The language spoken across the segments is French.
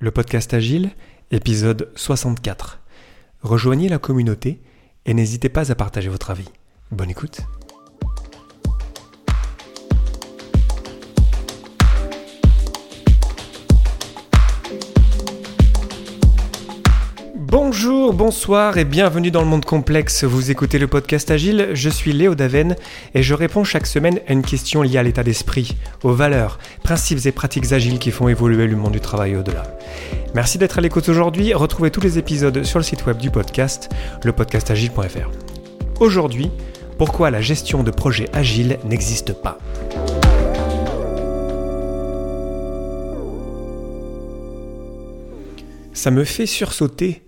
Le podcast Agile, épisode 64. Rejoignez la communauté et n'hésitez pas à partager votre avis. Bonne écoute. Bonjour, bonsoir et bienvenue dans le monde complexe. Vous écoutez le podcast Agile, je suis Léo Daven et je réponds chaque semaine à une question liée à l'état d'esprit, aux valeurs, principes et pratiques agiles qui font évoluer le monde du travail au-delà. Merci d'être à l'écoute aujourd'hui. Retrouvez tous les épisodes sur le site web du podcast, lepodcastagile.fr. Aujourd'hui, pourquoi la gestion de projets agiles n'existe pas? Ça me fait sursauter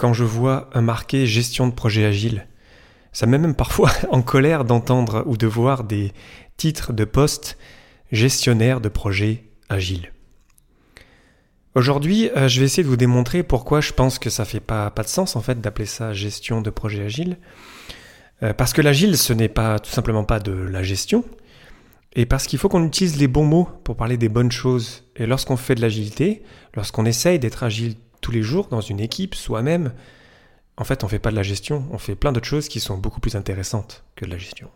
quand je vois un marqué gestion de projet agile. Ça me même parfois en colère d'entendre ou de voir des titres de poste gestionnaire de projet agile. Aujourd'hui, euh, je vais essayer de vous démontrer pourquoi je pense que ça fait pas, pas de sens en fait d'appeler ça gestion de projet agile. Euh, parce que l'agile, ce n'est pas tout simplement pas de la gestion, et parce qu'il faut qu'on utilise les bons mots pour parler des bonnes choses. Et lorsqu'on fait de l'agilité, lorsqu'on essaye d'être agile tous les jours dans une équipe, soi-même, en fait, on ne fait pas de la gestion, on fait plein d'autres choses qui sont beaucoup plus intéressantes que de la gestion.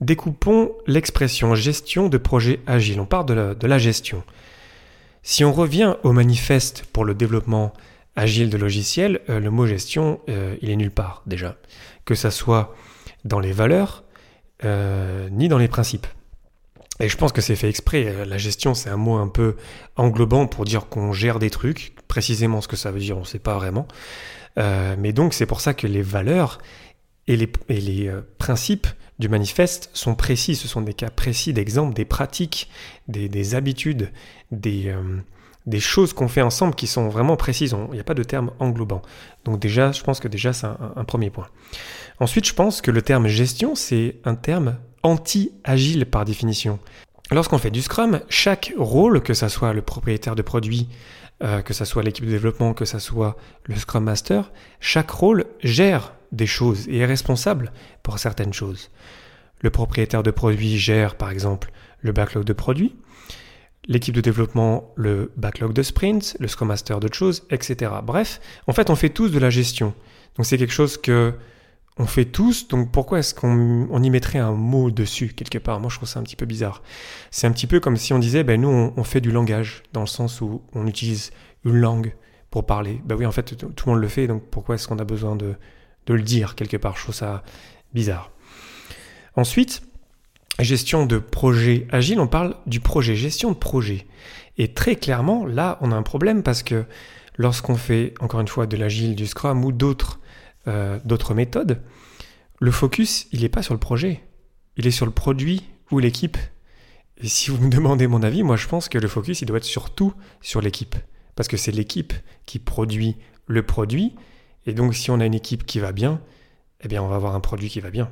Découpons l'expression gestion de projet agile. On parle de la, gestion. Si on revient au manifeste pour le développement agile de logiciels, euh, le mot gestion, euh, il est nulle part déjà. Que ça soit dans les valeurs, euh, ni dans les principes. Et je pense que c'est fait exprès. La gestion, c'est un mot un peu englobant pour dire qu'on gère des trucs. Précisément ce que ça veut dire, on ne sait pas vraiment. Euh, mais donc, c'est pour ça que les valeurs et les, euh, principes du manifeste sont précis. Ce sont des cas précis d'exemples, des pratiques, des, des habitudes, des, euh, choses qu'on fait ensemble qui sont vraiment précises. Il n'y a pas de terme englobant. Donc déjà, je pense que déjà, c'est un premier point. Ensuite, je pense que le terme gestion, c'est un terme anti-agile par définition. Lorsqu'on fait du Scrum, chaque rôle, que ce soit le propriétaire de produit, euh, que ce soit l'équipe de développement, que ce soit le Scrum Master, chaque rôle gère des choses et est responsable pour certaines choses. Le propriétaire de produit gère par exemple le backlog de produits, l'équipe de développement le backlog de sprints, le Scrum Master d'autres choses, etc. Bref, en fait on fait tous de la gestion. Donc c'est quelque chose que on fait tous, donc pourquoi est-ce qu'on y mettrait un mot dessus quelque part? Moi je trouve ça un petit peu bizarre. C'est un petit peu comme si on disait, ben nous on, fait du langage, dans le sens où on utilise une langue pour parler. Ben oui en fait tout le monde le fait, donc pourquoi est-ce qu'on a besoin de, de le dire quelque part? Je trouve ça bizarre. Ensuite, gestion de projet agile, on parle du projet, gestion de projet. Et très clairement, là on a un problème parce que lorsqu'on fait encore une fois de l'agile, du scrum ou d'autres euh, d'autres méthodes, le focus, il n'est pas sur le projet, il est sur le produit ou l'équipe. Et si vous me demandez mon avis, moi je pense que le focus, il doit être surtout sur l'équipe. Parce que c'est l'équipe qui produit le produit. Et donc si on a une équipe qui va bien, eh bien on va avoir un produit qui va bien.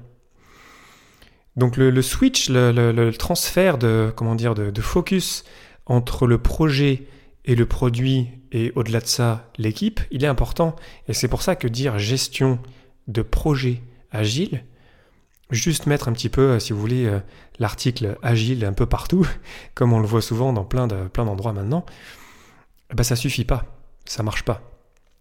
Donc le, switch, le, transfert de, comment dire, de focus entre le projet et le produit et au-delà de ça l'équipe, il est important. Et c'est pour ça que dire gestion de projet agile, juste mettre un petit peu, euh, si vous voulez, euh, l'article agile un peu partout, comme on le voit souvent dans plein de plein d'endroits maintenant, bah ça suffit pas, ça marche pas.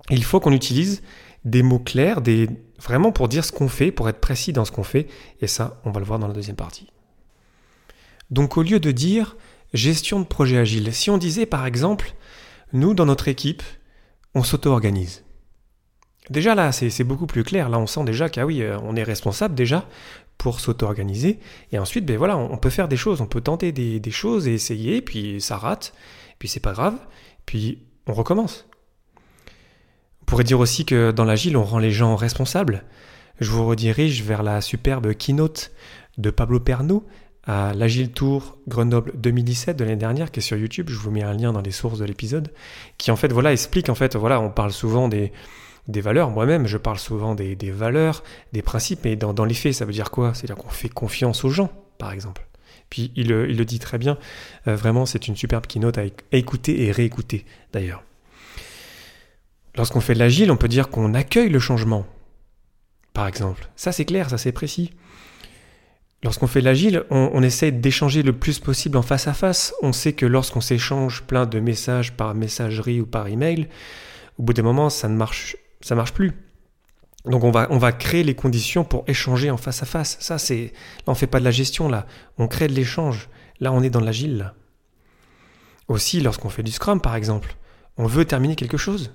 Il faut qu'on utilise des mots clairs, des vraiment pour dire ce qu'on fait, pour être précis dans ce qu'on fait, et ça, on va le voir dans la deuxième partie. Donc au lieu de dire gestion de projet agile. Si on disait par exemple, nous dans notre équipe, on s'auto-organise. Déjà là, c'est beaucoup plus clair. Là, on sent déjà qu'ah oui, euh, on est responsable déjà pour s'auto-organiser. Et ensuite, ben voilà, on peut faire des choses, on peut tenter des, choses et essayer, puis ça rate, puis c'est pas grave, puis on recommence. On pourrait dire aussi que dans l'agile, on rend les gens responsables. Je vous redirige vers la superbe keynote de Pablo Perno à l'Agile Tour Grenoble 2017 de l'année dernière, qui est sur YouTube. Je vous mets un lien dans les sources de l'épisode, qui en fait voilà explique en fait voilà on parle souvent des des valeurs. Moi-même, je parle souvent des, des, valeurs, des principes, mais dans, dans les faits, ça veut dire quoi? C'est-à-dire qu'on fait confiance aux gens, par exemple. Puis il, il le dit très bien. Euh, vraiment, c'est une superbe keynote à écouter et réécouter, d'ailleurs. Lorsqu'on fait de l'agile, on peut dire qu'on accueille le changement, par exemple. Ça, c'est clair, ça, c'est précis. Lorsqu'on fait l'agile, on, essaie d'échanger le plus possible en face à face. On sait que lorsqu'on s'échange plein de messages par messagerie ou par email, au bout d'un moment, ça ne marche, ça marche plus. Donc on va, créer les conditions pour échanger en face à face. Ça, c'est, là, on fait pas de la gestion là. On crée de l'échange. Là, on est dans l'agile. Aussi, lorsqu'on fait du Scrum, par exemple, on veut terminer quelque chose.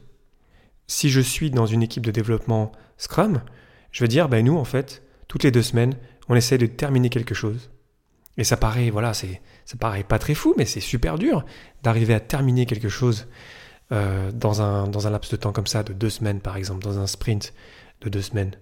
Si je suis dans une équipe de développement Scrum, je veux dire, ben nous, en fait, toutes les deux semaines, on essaie de terminer quelque chose. Et ça paraît, voilà, c'est, ça paraît pas très fou, mais c'est super dur d'arriver à terminer quelque chose euh, dans, un, laps de temps comme ça, de deux semaines par exemple, dans un sprint de deux semaines.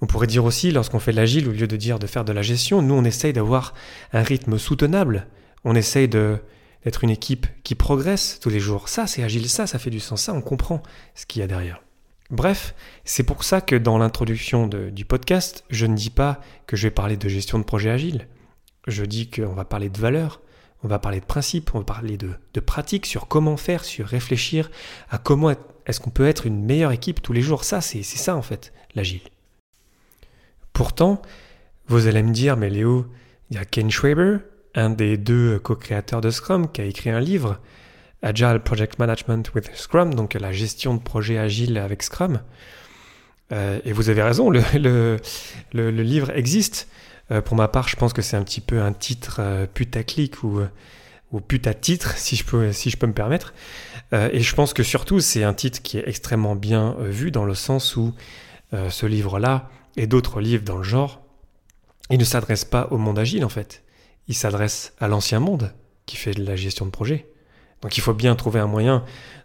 On pourrait dire aussi, lorsqu'on fait de l'agile, au lieu de dire de faire de la gestion, nous on essaye d'avoir un rythme soutenable. On essaye d'être une équipe qui progresse tous les jours. Ça, c'est agile, ça, ça fait du sens, ça, on comprend ce qu'il y a derrière. Bref, c'est pour ça que dans l'introduction du podcast, je ne dis pas que je vais parler de gestion de projet agile. Je dis qu'on va parler de valeurs, on va parler de principes, on va parler de, de pratiques sur comment faire, sur réfléchir à comment est-ce qu'on peut être une meilleure équipe tous les jours. Ça, c'est ça en fait, l'agile. Pourtant, vous allez me dire, mais Léo, il y a Ken Schwaber, un des deux co-créateurs de Scrum, qui a écrit un livre, Agile Project Management with Scrum, donc la gestion de projet agile avec Scrum. Euh, et vous avez raison, le, livre existe. Euh, pour ma part, je pense que c'est un petit peu un titre euh, putaclic ou, ou puta-titre, si, je peux, si je peux me permettre. et je pense que surtout, c'est un titre qui est extrêmement bien vu dans le sens où ce livre-là et d'autres livres dans le genre, il ne s'adresse pas au monde agile en fait il s'adresse à l'ancien monde qui fait de la gestion de projet. Donc il faut bien trouver un moyen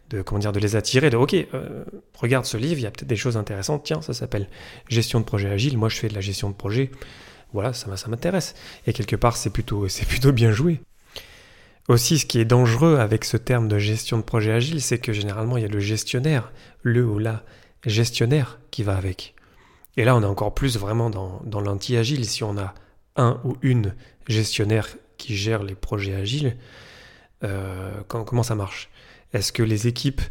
de, les attirer, de OK, euh, regarde ce livre, il y a peut-être des choses intéressantes, tiens, ça s'appelle gestion de projet agile, moi je fais de la gestion de projet, voilà, ça, ça m'intéresse. Et quelque part, c'est plutôt, c'est plutôt bien joué. Aussi, ce qui est dangereux avec ce terme de gestion de projet agile, c'est que généralement, il y a le gestionnaire, le ou la gestionnaire qui va avec. Et là, on est encore plus vraiment dans, dans l'anti-agile si on a un ou une gestionnaire qui gère les projets agiles, euh, comment ça marche? Est-ce que les équipes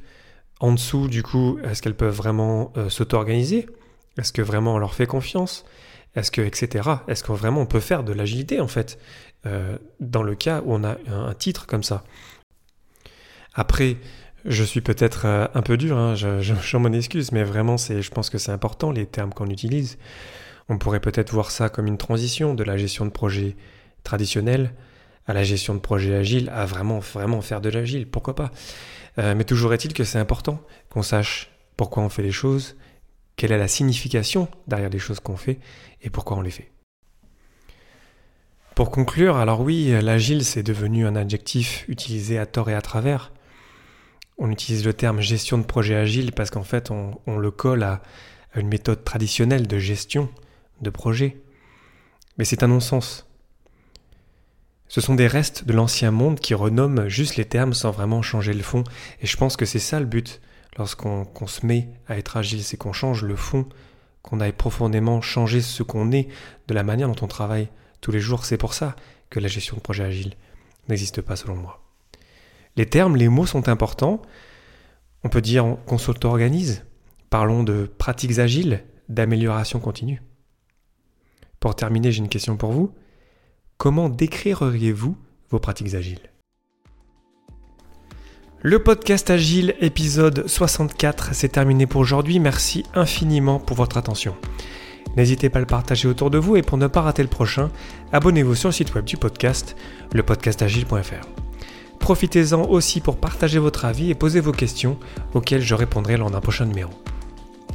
en dessous, du coup, est-ce qu'elles peuvent vraiment euh, s'auto-organiser? Est-ce que vraiment on leur fait confiance? Est-ce que, etc. Est-ce que vraiment on peut faire de l'agilité, en fait, euh, dans le cas où on a un, titre comme ça? Après, je suis peut-être un peu dur, hein, je, je, m'en excuse, mais vraiment, je pense que c'est important les termes qu'on utilise. On pourrait peut-être voir ça comme une transition de la gestion de projet traditionnelle à la gestion de projet agile, à vraiment, vraiment faire de l'agile, pourquoi pas. Euh, mais toujours est-il que c'est important qu'on sache pourquoi on fait les choses, quelle est la signification derrière les choses qu'on fait et pourquoi on les fait. Pour conclure, alors oui, l'agile c'est devenu un adjectif utilisé à tort et à travers. On utilise le terme gestion de projet agile parce qu'en fait on, le colle à une méthode traditionnelle de gestion de projet. Mais c'est un non-sens. Ce sont des restes de l'ancien monde qui renomment juste les termes sans vraiment changer le fond. Et je pense que c'est ça le but lorsqu'on se met à être agile, c'est qu'on change le fond, qu'on aille profondément changer ce qu'on est de la manière dont on travaille tous les jours. C'est pour ça que la gestion de projet agile n'existe pas selon moi. Les termes, les mots sont importants. On peut dire qu'on s'auto-organise. Parlons de pratiques agiles, d'amélioration continue. Pour terminer, j'ai une question pour vous. Comment décririez-vous vos pratiques agiles? Le podcast Agile épisode 64, c'est terminé pour aujourd'hui. Merci infiniment pour votre attention. N'hésitez pas à le partager autour de vous et pour ne pas rater le prochain, abonnez-vous sur le site web du podcast, lepodcastagile.fr. Profitez-en aussi pour partager votre avis et poser vos questions auxquelles je répondrai lors d'un prochain numéro.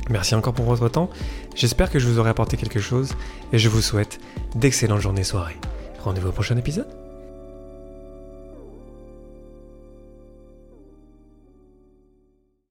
Merci encore pour votre temps, j'espère que je vous aurai apporté quelque chose et je vous souhaite d'excellentes journées soirées. Rendez-vous au prochain épisode.